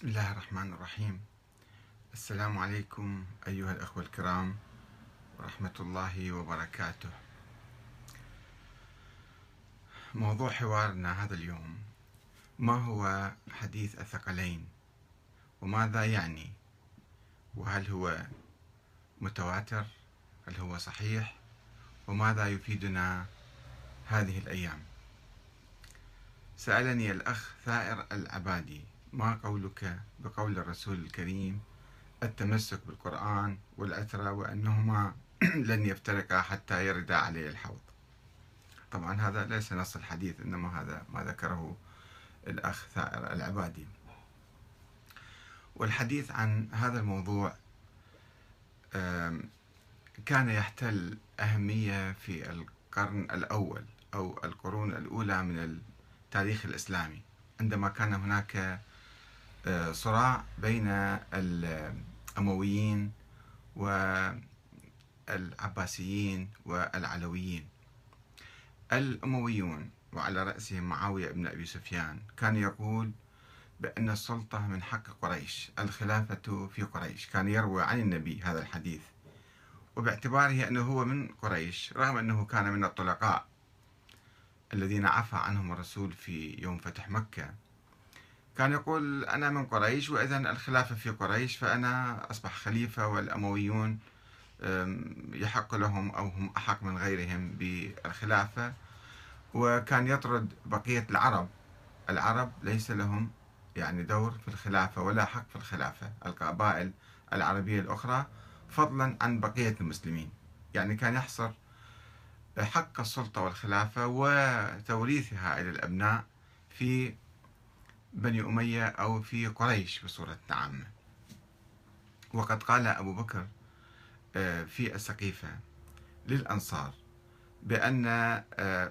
بسم الله الرحمن الرحيم. السلام عليكم أيها الأخوة الكرام ورحمة الله وبركاته. موضوع حوارنا هذا اليوم ما هو حديث الثقلين؟ وماذا يعني؟ وهل هو متواتر؟ هل هو صحيح؟ وماذا يفيدنا هذه الأيام؟ سألني الأخ ثائر العبادي ما قولك بقول الرسول الكريم التمسك بالقرآن والأثرى وأنهما لن يفترقا حتى يردا عليه الحوض. طبعا هذا ليس نص الحديث إنما هذا ما ذكره الأخ ثائر العبادي. والحديث عن هذا الموضوع كان يحتل أهمية في القرن الأول أو القرون الأولى من التاريخ الإسلامي. عندما كان هناك صراع بين الأمويين والعباسيين والعلويين. الأمويون وعلى رأسهم معاوية بن أبي سفيان كان يقول بأن السلطة من حق قريش الخلافة في قريش. كان يروي عن النبي هذا الحديث. وباعتباره أنه هو من قريش رغم أنه كان من الطلقاء الذين عفى عنهم الرسول في يوم فتح مكة. كان يقول أنا من قريش وإذا الخلافة في قريش فأنا أصبح خليفة والأمويون يحق لهم أو هم أحق من غيرهم بالخلافة. وكان يطرد بقية العرب. العرب ليس لهم يعني دور في الخلافة ولا حق في الخلافة. القبائل العربية الأخرى فضلا عن بقية المسلمين. يعني كان يحصر حق السلطة والخلافة وتوريثها إلى الأبناء في بني أمية أو في قريش بصورة عامة وقد قال أبو بكر آه، في السقيفة للأنصار بأن آه،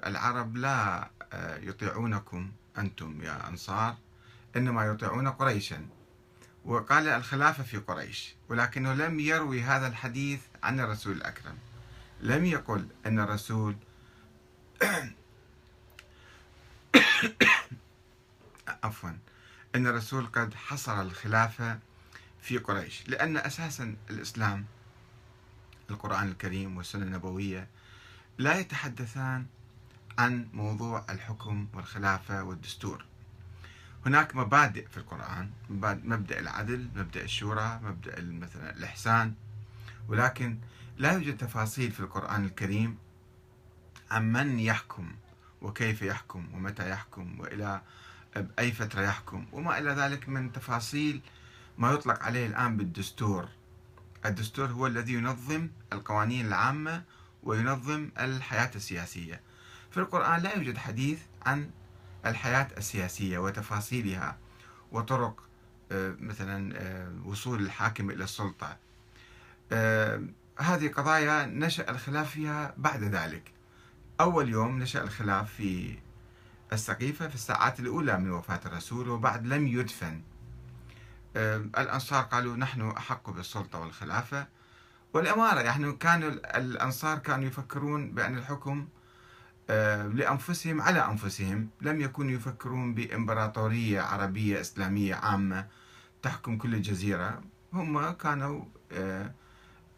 العرب لا آه، يطيعونكم أنتم يا أنصار إنما يطيعون قريشا وقال الخلافة في قريش ولكنه لم يروي هذا الحديث عن الرسول الأكرم لم يقل أن الرسول عفوا أن الرسول قد حصر الخلافة في قريش لأن أساسا الإسلام القرآن الكريم والسنة النبوية لا يتحدثان عن موضوع الحكم والخلافة والدستور. هناك مبادئ في القرآن مبدأ العدل مبدأ الشورى مبدأ مثلا الإحسان ولكن لا يوجد تفاصيل في القرآن الكريم عن من يحكم وكيف يحكم ومتى يحكم وإلى بأي فترة يحكم وما إلى ذلك من تفاصيل ما يطلق عليه الآن بالدستور. الدستور هو الذي ينظم القوانين العامة وينظم الحياة السياسية. في القرآن لا يوجد حديث عن الحياة السياسية وتفاصيلها وطرق آه، مثلا آه، وصول الحاكم إلى السلطة. آه، هذه قضايا نشأ الخلاف فيها بعد ذلك. أول يوم نشأ الخلاف في السقيفة في الساعات الأولى من وفاة الرسول وبعد لم يدفن. الأنصار قالوا نحن أحق بالسلطة والخلافة والإمارة. يعني كانوا الأنصار كانوا يفكرون بأن الحكم لأنفسهم على أنفسهم. لم يكونوا يفكرون بإمبراطورية عربية إسلامية عامة تحكم كل الجزيرة. هم كانوا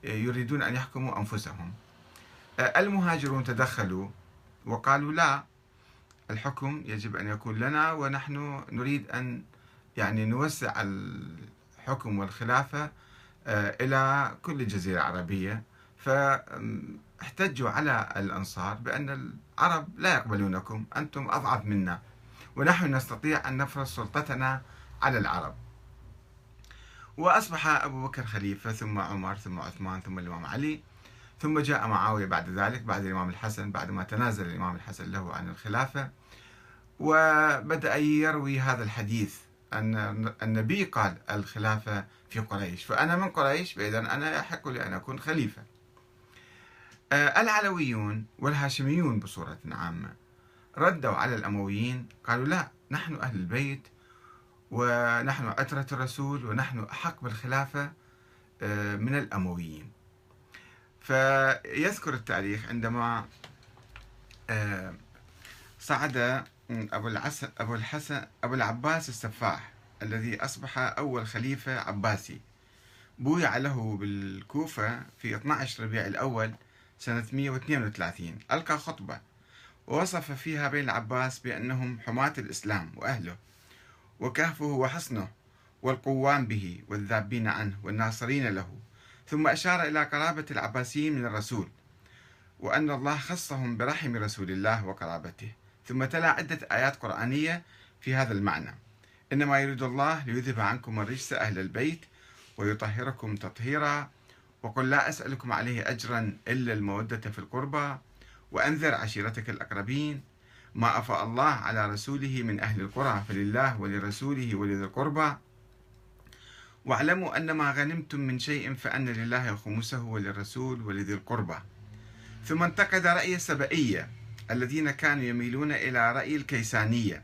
يريدون أن يحكموا أنفسهم. المهاجرون تدخلوا وقالوا لا الحكم يجب أن يكون لنا ونحن نريد أن يعني نوسع الحكم والخلافة آه، إلى كل الجزيرة العربية فاحتجوا على الأنصار بأن العرب لا يقبلونكم أنتم أضعف منا. ونحن نستطيع أن نفرض سلطتنا على العرب. وأصبح أبو بكر خليفة ثم عمر ثم عثمان ثم الإمام علي ثم جاء معاوية بعد ذلك بعد الإمام الحسن بعد ما تنازل الإمام الحسن له عن الخلافة. وبدأ يروي هذا الحديث أن النبي قال الخلافة في قريش. فأنا من قريش فإذا أنا يحق لي أن أكون خليفة. آه، العلويون والهاشميون بصورة عامة ردوا على الأمويين قالوا لا نحن أهل البيت ونحن عترة الرسول ونحن أحق بالخلافة آه، من الأمويين. فيذكر التاريخ عندما آه، صعد أبو الحسن أبو الحسن أبو العباس السفاح الذي أصبح أول خليفة عباسي. بويع له بالكوفة في 12 ربيع الأول سنة 132 ألقى خطبة ووصف فيها بين العباس بأنهم حماة الإسلام وأهله وكهفه وحصنه والقوام به والذابين عنه والناصرين له. ثم أشار إلى قرابة العباسيين من الرسول وأن الله خصهم برحم رسول الله وقرابته ثم تلا عدة آيات قرآنية في هذا المعنى. إنما يريد الله ليذهب عنكم الرجس أهل البيت ويطهركم تطهيرا. وقل لا أسألكم عليه أجرا إلا المودة في القربى. وأنذر عشيرتك الأقربين. ما أفاء الله على رسوله من أهل القرى فلله ولرسوله ولذي القربى. واعلموا أن ما غنمتم من شيء فأن لله خمسه وللرسول ولذي القربى. ثم انتقد رأي السبئية الذين كانوا يميلون إلى رأي الكيسانية.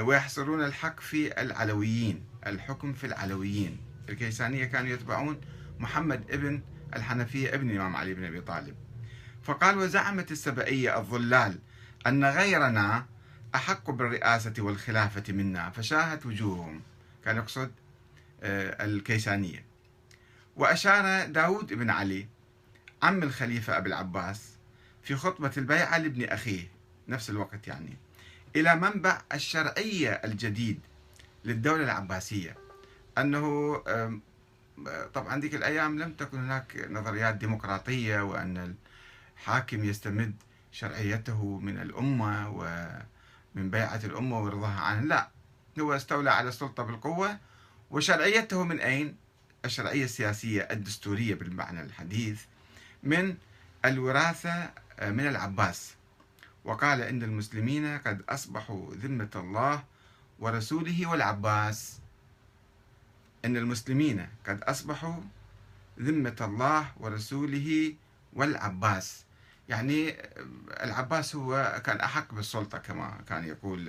ويحصرون الحق في العلويين الحكم في العلويين. الكيسانية كانوا يتبعون محمد ابن الحنفية ابن الإمام علي بن أبي طالب. فقال وزعمت السبئية الظلال أن غيرنا أحق بالرئاسة والخلافة منا فشاهت وجوههم. كان يقصد آه، الكيسانية وأشار داود بن علي عم الخليفة أبي العباس في خطبة البيعة لابن أخيه نفس الوقت يعني إلى منبع الشرعية الجديد للدولة العباسية. أنه طبعا ذيك الأيام لم تكن هناك نظريات ديمقراطية وأن الحاكم يستمد شرعيته من الأمة ومن بيعة الأمة ورضاها عنه لا. هو استولى على السلطة بالقوة وشرعيته من أين؟ الشرعية السياسية الدستورية بالمعنى الحديث من الوراثة آه، من العباس. وقال إن المسلمين قد أصبحوا ذمة الله ورسوله والعباس. إن المسلمين قد أصبحوا ذمة الله ورسوله والعباس. يعني آه، العباس هو كان أحق بالسلطة كما كان يقول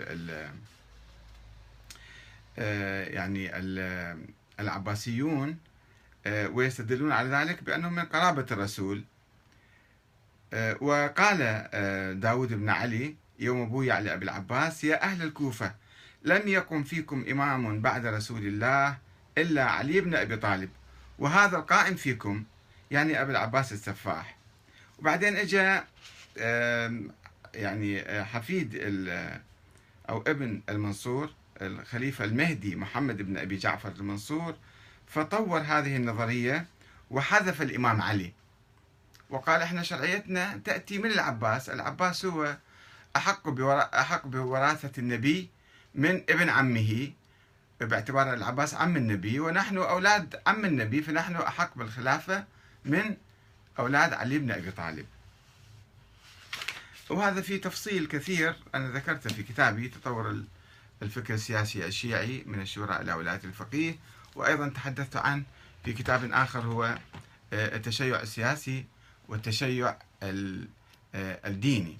يعني العباسيون ويستدلون على ذلك بأنهم من قرابة الرسول. آه، وقال آه، داود بن علي يوم بويع لأبي العباس يا أهل الكوفة لم يكن فيكم إمام بعد رسول الله إلا علي بن أبي طالب وهذا القائم فيكم يعني أبي العباس السفاح. وبعدين اجى يعني آه، حفيد أو ابن المنصور الخليفة المهدي محمد بن أبي جعفر المنصور فطور هذه النظرية وحذف الإمام علي. وقال إحنا شرعيتنا تأتي من العباس العباس هو أحق, أحق بوراثة النبي من ابن عمه باعتبار العباس عم النبي ونحن أولاد عم النبي فنحن أحق بالخلافة من أولاد علي بن أبي طالب. وهذا في تفصيل كثير أنا ذكرته في كتابي تطور الفكر السياسي الشيعي من الشورى إلى ولاية الفقيه وأيضا تحدثت عنه في كتاب آخر هو آه، التشيع السياسي والتشيع الديني.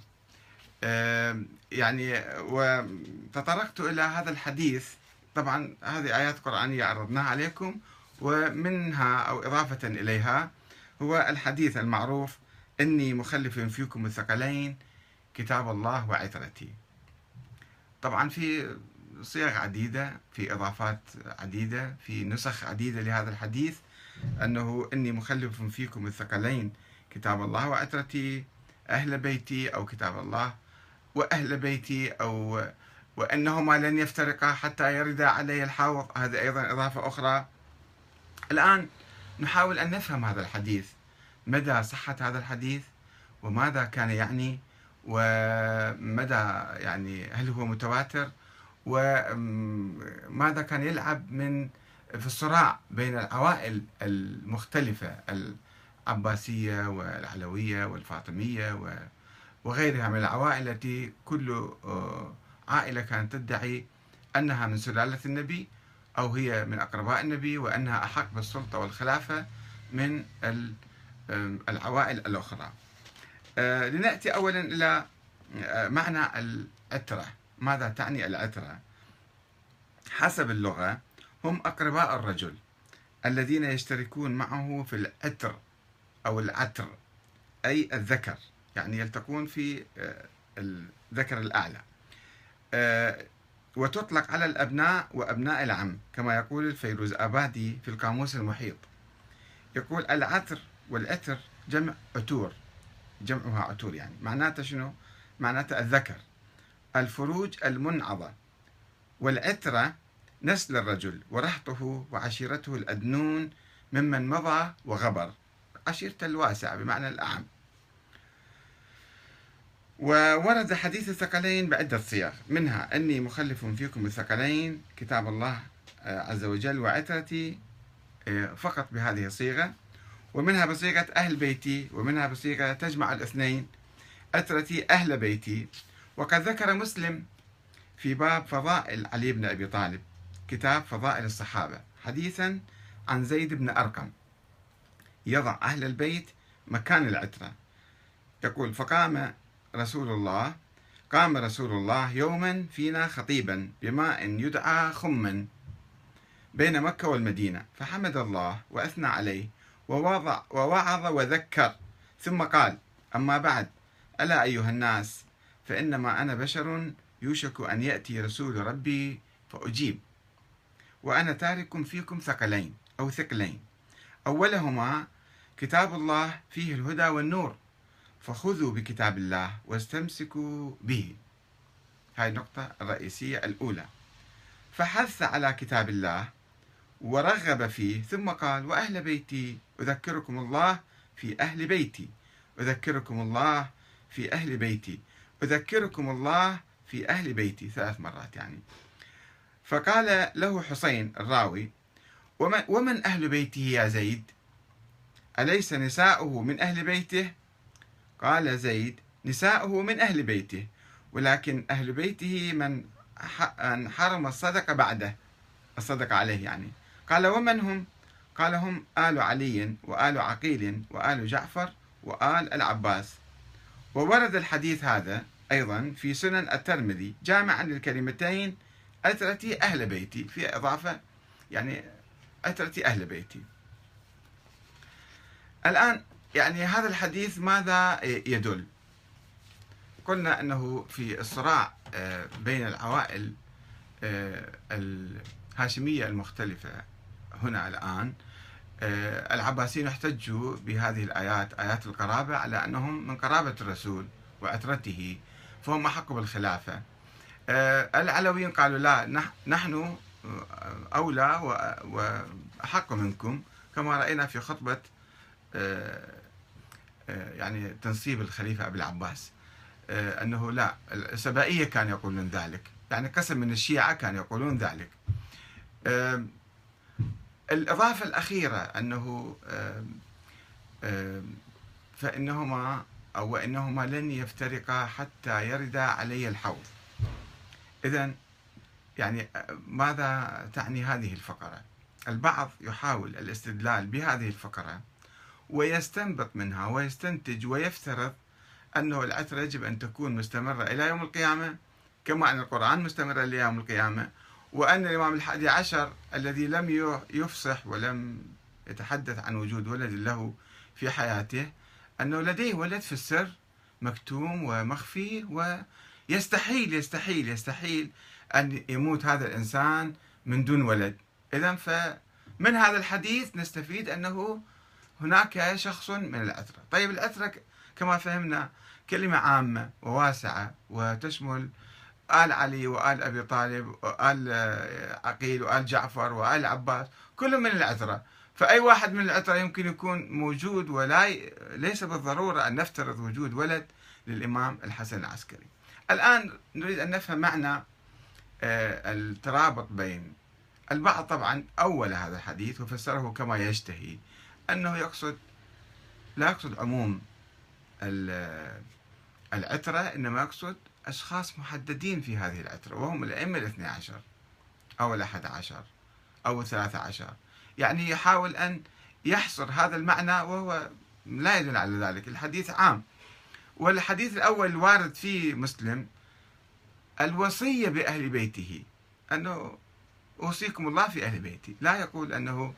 يعني وتطرقت إلى هذا الحديث. طبعا هذه آيات قرآنية عرضناها عليكم ومنها أو إضافة إليها هو الحديث المعروف إني مخلف فيكم الثقلين كتاب الله وعترتي. طبعا في صيغ عديدة في إضافات عديدة في نسخ عديدة لهذا الحديث أنه إني مخلف فيكم الثقلين كتاب الله وعترتي أهل بيتي أو كتاب الله وأهل بيتي أو وأنهما لن يفترقا حتى يرد علي الحوض. هذا أيضا إضافة أخرى. الآن نحاول أن نفهم هذا الحديث مدى صحة هذا الحديث وماذا كان يعني ومدى يعني هل هو متواتر وماذا كان يلعب من في الصراع بين العوائل المختلفة العباسية والعلوية والفاطمية وغيرها من العوائل التي كل آه، عائلة كانت تدعي أنها من سلالة النبي أو هي من أقرباء النبي وأنها أحق بالسلطة والخلافة من العوائل الأخرى. لنأتي أولا إلى آه، معنى العترة ماذا تعني العترة حسب اللغة هم أقرباء الرجل الذين يشتركون معه في العتر أو العتر أي الذكر يعني يلتقون في آه، الذكر الأعلى. آه، وتطلق على الأبناء وأبناء العم كما يقول الفيروز أبادي في القاموس المحيط. يقول العطر والعتر جمع عتور جمعها عتور يعني. معناته شنو؟ معناته الذكر الفروج المنعضة والعترة نسل الرجل ورهطه وعشيرته الأدنون ممن مضى وغبر. عشيرته الواسعة بمعنى الأعم. وورد حديث الثقلين بعدة صيغ منها أني مخلف فيكم الثقلين كتاب الله آه، عز وجل وعترتي آه، فقط بهذه الصيغة. ومنها بصيغة أهل بيتي ومنها بصيغة تجمع الاثنين. أترتي أهل بيتي. وقد ذكر مسلم في باب فضائل علي بن أبي طالب كتاب فضائل الصحابة حديثا عن زيد بن أرقم. يضع أهل البيت مكان العترة. يقول فقام رسول الله قام رسول الله يوما فينا خطيبا بماء يدعى خما بين مكة والمدينة فحمد الله وأثنى عليه. ووضع ووعظ وذكر. ثم قال أما بعد ألا أيها الناس فإنما أنا بشر يوشك أن يأتي رسول ربي فأجيب. وأنا تارك فيكم ثقلين أو ثقلين. أولهما كتاب الله فيه الهدى والنور فخذوا بكتاب الله واستمسكوا به. هاي النقطة الرئيسية الأولى. فحث على كتاب الله ورغب فيه ثم قال وأهل بيتي أذكركم الله في أهل بيتي أذكركم الله في أهل بيتي أذكركم الله في أهل بيتي. ثلاث مرات يعني. فقال له حسين الراوي ومن, ومن أهل بيته يا زيد؟ أليس نساؤه من أهل بيته؟ قال زيد نساؤه من أهل بيته ولكن أهل بيته من حرم الصدقة بعده. الصدقة عليه يعني. قال ومن هم؟ قال هم آل علي وآل عقيل وآل جعفر وآل العباس. وورد الحديث هذا أيضا في سنن الترمذي جامعا للكلمتين أترتي أهل بيتي في إضافة يعني أترتي أهل بيتي. الآن يعني هذا الحديث ماذا يدل؟ قلنا أنه في الصراع آه، بين العوائل آه، الهاشمية المختلفة. هنا الآن. آه، العباسيين احتجوا بهذه الآيات آيات القرابة على أنهم من قرابة الرسول وعترته فهم أحق بالخلافة. العلويين قالوا لا نحن أولى وأحق منكم كما رأينا في خطبة آه، يعني تنصيب الخليفة أبي العباس. آه، أنه لا السبائية كانوا يقولون ذلك يعني قسم من الشيعة كانوا يقولون ذلك. آه، الإضافة الأخيرة أنه فإنهما أو وإنهما لن يفترقا حتى يردا علي الحوض. إذا يعني ماذا تعني هذه الفقرة؟ البعض يحاول الاستدلال بهذه الفقرة ويستنبط منها ويستنتج ويفترض أنه العترة يجب أن تكون مستمرة إلى يوم القيامة كما أن القرآن مستمر إلى يوم القيامة وأن الإمام الحادي عشر الذي لم يفصح ولم يتحدث عن وجود ولد له في حياته أنه لديه ولد في السر مكتوم ومخفي ويستحيل يستحيل يستحيل أن يموت هذا الإنسان من دون ولد. إذا فمن هذا الحديث نستفيد أنه هناك شخص من الأثرة طيب الأثرة كما فهمنا كلمة عامة وواسعة وتشمل آل علي وآل أبي طالب وآل عقيل وآل جعفر وآل عباس كلهم من العترة فأي واحد من العترة يمكن يكون موجود ولا ليس بالضرورة أن نفترض وجود ولد للإمام الحسن العسكري. الآن نريد أن نفهم معنى آه، الترابط بين البعض. طبعا أول هذا الحديث وفسره كما يشتهي أنه يقصد لا يقصد عموم العترة إنما يقصد أشخاص محددين في هذه العترة وهم الأئمة الاثنى عشر أو الأحد عشر أو الثلاثة عشر. يعني يحاول أن يحصر هذا المعنى وهو لا يدل على ذلك الحديث عام. والحديث الأول الوارد في مسلم الوصية بأهل بيته أنه أوصيكم الله في أهل بيتي. لا يقول أنه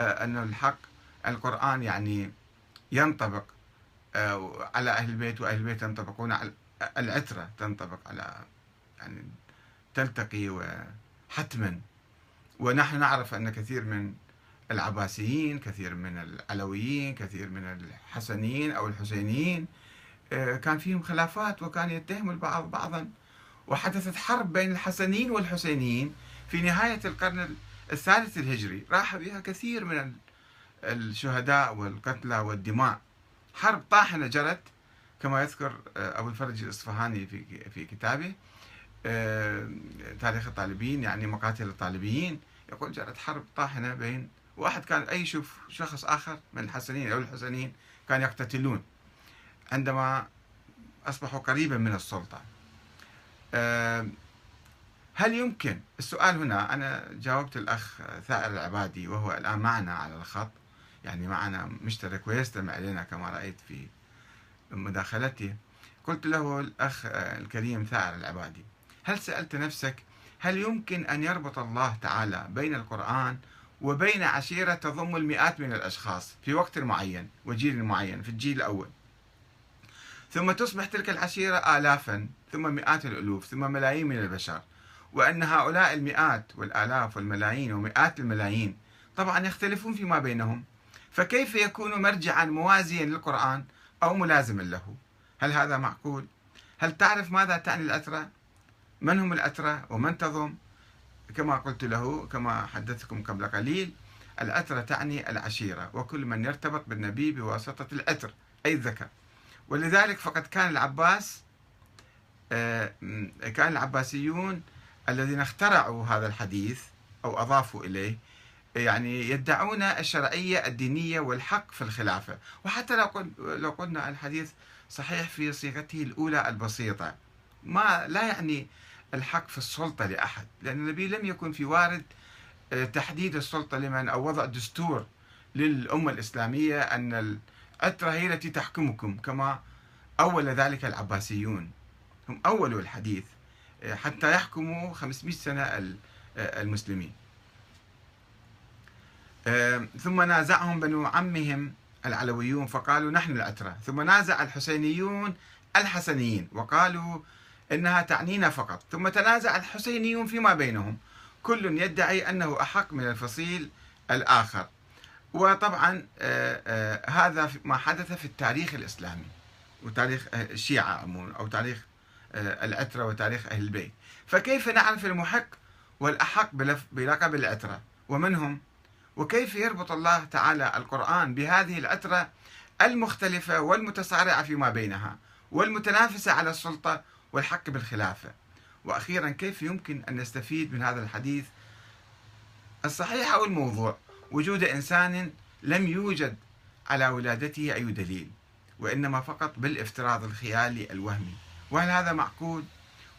آه، أنه الحق القرآن يعني ينطبق آه، على أهل البيت وأهل البيت ينطبقون العترة تنطبق على يعني تلتقي وحتما. ونحن نعرف أن كثير من العباسيين كثير من العلويين كثير من الحسنيين أو الحسينيين آه، كان فيهم خلافات وكان يتهم البعض بعضا. وحدثت حرب بين الحسنيين والحسينيين. في نهاية القرن الثالث الهجري راح بها كثير من الشهداء والقتلى والدماء. حرب طاحنة جرت. كما يذكر آه، أبو الفرج الإصفهاني في في كتابه آه، تاريخ الطالبين يعني مقاتل الطالبيين يقول جرت حرب طاحنة بين واحد كان أي يشوف شخص آخر من الحسنيين أو الحسنيين كان يقتتلون عندما أصبحوا قريبا من السلطة. آه، هل يمكن؟ السؤال هنا أنا جاوبت الأخ ثائر العبادي وهو الآن معنا على الخط يعني معنا مشترك ويستمع إلينا كما رأيت في مداخلته قلت له الأخ الكريم ثائر العبادي هل سألت نفسك هل يمكن أن يربط الله تعالى بين القرآن وبين عشيرة تضم المئات من الأشخاص في وقت معين وجيل معين في الجيل الأول؟ ثم تصبح تلك العشيرة آلافا ثم مئات الألوف ثم ملايين من البشر وأن هؤلاء المئات والآلاف والملايين ومئات الملايين طبعا يختلفون فيما بينهم فكيف يكون مرجعا موازيا للقرآن أو ملازما له هل هذا معقول؟ هل تعرف ماذا تعني الأترة؟ من هم الأترة ومن تضم؟ كما قلت له كما حدثتكم قبل قليل الأترة تعني العشيرة وكل من يرتبط بالنبي بواسطة الأتر أي الذكر ولذلك فقد كان العباس آه، كان العباسيون الذين اخترعوا هذا الحديث أو أضافوا إليه يعني يدعون الشرعية الدينية والحق في الخلافة. وحتى لو لو قلنا الحديث صحيح في صيغته الأولى البسيطة. ما لا يعني الحق في السلطة لأحد. لأن النبي لم يكن في وارد آه، تحديد السلطة لمن أو وضع دستور للأمة الإسلامية أن العترة هي التي تحكمكم كما أول ذلك العباسيون. هم أولوا الحديث آه، حتى يحكموا 500 سنة آه، المسلمين. ثم نازعهم بنو عمهم العلويون فقالوا نحن الأترة ثم نازع الحسينيون الحسنيين وقالوا إنها تعنينا فقط. ثم تنازع الحسينيون فيما بينهم. كل يدعي أنه أحق من الفصيل الآخر. وطبعا آه، آه، هذا ما حدث في التاريخ الإسلامي وتاريخ الشيعة عموما أو تاريخ آه، العترة وتاريخ أهل البيت. فكيف نعرف المحق والأحق بلقب العترة ومن هم وكيف يربط الله تعالى القرآن بهذه العترة المختلفة والمتصارعة فيما بينها والمتنافسة على السلطة والحق بالخلافة؟ وأخيرا كيف يمكن أن نستفيد من هذا الحديث الصحيح أو الموضوع؟ وجود إنسان لم يوجد على ولادته أي دليل وإنما فقط بالافتراض الخيالي الوهمي. وهل هذا معقول؟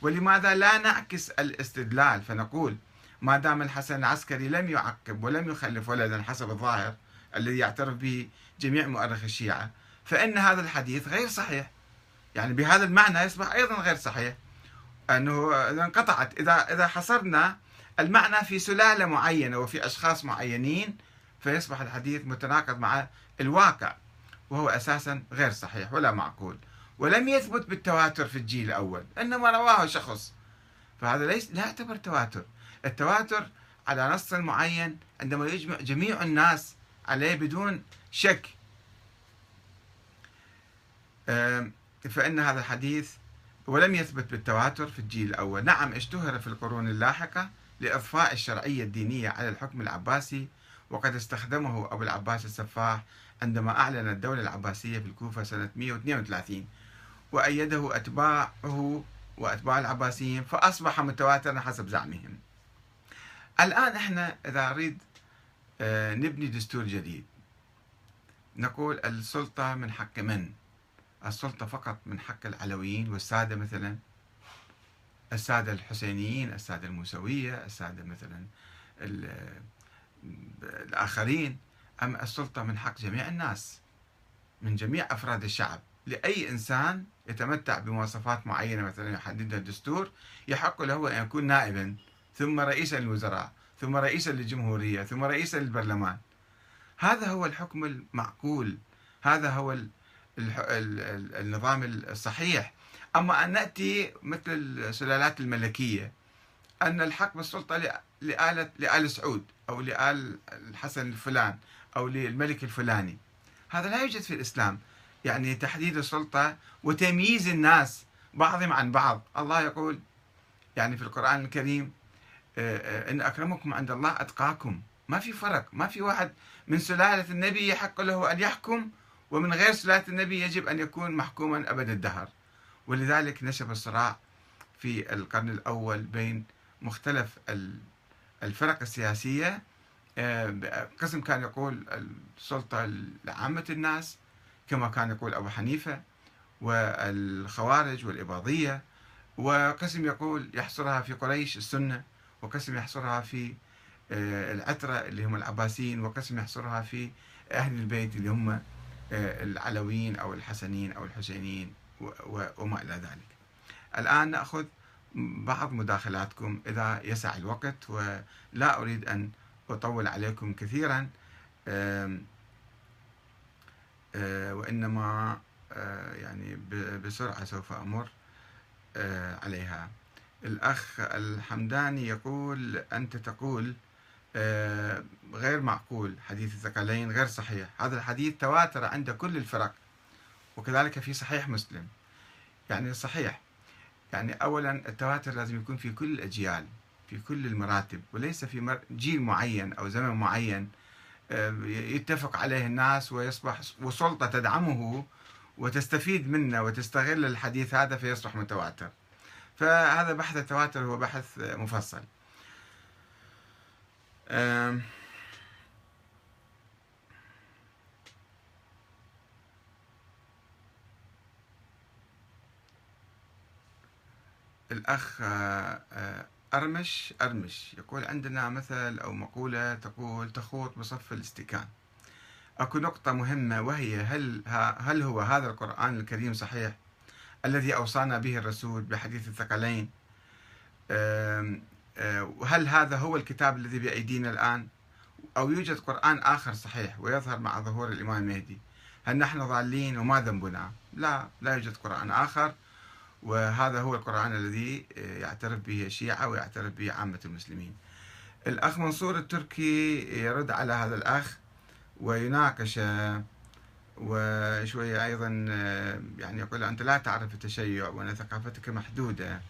ولماذا لا نعكس الاستدلال فنقول ما دام الحسن العسكري لم يعقب ولم يخلف ولدا حسب الظاهر الذي يعترف به جميع مؤرخ الشيعة فإن هذا الحديث غير صحيح. يعني بهذا المعنى يصبح أيضا غير صحيح. أنه إذا انقطعت إذا إذا حصرنا المعنى في سلالة معينة وفي أشخاص معينين فيصبح الحديث متناقض مع الواقع وهو أساسا غير صحيح ولا معقول. ولم يثبت بالتواتر في الجيل الأول إنما رواه شخص. فهذا ليس لا يعتبر تواتر. التواتر على نص معين عندما يجمع جميع الناس عليه بدون شك. فإن هذا الحديث ولم يثبت بالتواتر في الجيل الأول. نعم اشتهر في القرون اللاحقة لإضفاء الشرعية الدينية على الحكم العباسي وقد استخدمه أبو العباس السفاح عندما أعلن الدولة العباسية في الكوفة سنة 132 وأيده أتباعه وأتباع العباسيين فأصبح متواترا حسب زعمهم. الآن إحنا إذا نريد آه، نبني دستور جديد. نقول السلطة من حق من؟ السلطة فقط من حق العلويين والسادة مثلا؟ السادة الحسينيين السادة الموسوية السادة مثلا الآخرين؟ أم السلطة من حق جميع الناس من جميع أفراد الشعب؟ لأي إنسان يتمتع بمواصفات معينة مثلا يحددها الدستور يحق له أن يكون نائبا. ثم رئيسا للوزراء ثم رئيسا للجمهورية ثم رئيسا للبرلمان هذا هو الحكم المعقول. هذا هو النظام الصحيح. أما أن نأتي مثل السلالات الملكية أن الحق بالسلطة لآلة لآل سعود أو لآل الحسن الفلان أو للملك الفلاني. هذا لا يوجد في الإسلام. يعني تحديد السلطة وتمييز الناس بعضهم عن بعض. الله يقول يعني في القرآن الكريم آه، آه، إن أكرمكم عند الله أتقاكم. ما في فرق. ما في واحد من سلالة النبي يحق له أن يحكم ومن غير سلالة النبي يجب أن يكون محكوما أبد الدهر. ولذلك نشب الصراع في القرن الأول بين مختلف الفرق السياسية. آه، قسم كان يقول السلطة لعامة الناس كما كان يقول أبو حنيفة والخوارج والإباضية. وقسم يقول يحصرها في قريش السنة. وقسم يحصرها في آه، العترة اللي هم العباسيين وقسم يحصرها في أهل البيت اللي هم آه، العلويين أو الحسنيين أو الحسينيين وما إلى ذلك. الآن نأخذ بعض مداخلاتكم إذا يسع الوقت ولا أريد أن أطول عليكم كثيرا. آه، وإنما يعني بسرعة سوف أمر عليها. الأخ الحمداني يقول أنت تقول غير معقول حديث الثقلين غير صحيح. هذا الحديث تواتر عند كل الفرق وكذلك في صحيح مسلم. يعني صحيح. يعني أولا التواتر لازم يكون في كل الأجيال في كل المراتب وليس في جيل معين أو زمن معين آه، يتفق عليه الناس ويصبح وسلطة تدعمه وتستفيد منه وتستغل الحديث هذا فيصبح متواتر. فهذا بحث التواتر هو بحث مفصل. الأخ آه، آه، أرمش أرمش يقول عندنا مثل أو مقولة تقول تخوط بصف الاستكان أكو نقطة مهمة وهي هل هل هو هذا القرآن الكريم صحيح؟ الذي أوصانا به الرسول بحديث الثقلين. وهل هذا هو الكتاب الذي بأيدينا الآن؟ أو يوجد قرآن آخر صحيح ويظهر مع ظهور الإمام المهدي هل نحن ضالين وما ذنبنا؟ لا لا يوجد قرآن آخر وهذا هو القرآن الذي آه، يعترف به الشيعة ويعترف به عامة المسلمين. الأخ منصور التركي يرد على هذا الأخ ويناقش وشوية أيضا آه، يعني يقول أنت لا تعرف التشيع وأن ثقافتك محدودة.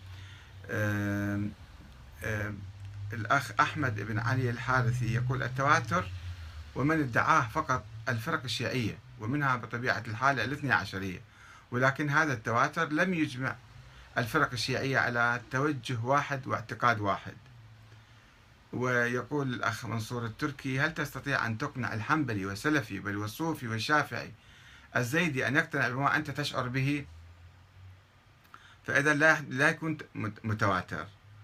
الأخ أحمد بن علي الحارثي يقول التواتر ومن ادعاه فقط الفرق الشيعية ومنها بطبيعة الحال الاثنى عشرية. ولكن هذا التواتر لم يجمع الفرق الشيعية على توجه واحد واعتقاد واحد. ويقول الأخ منصور التركي هل تستطيع أن تقنع الحنبلي والسلفي بل والصوفي والشافعي الزيدي أن يقتنع بما أنت تشعر به؟ فإذا لا لا يكون متواتر.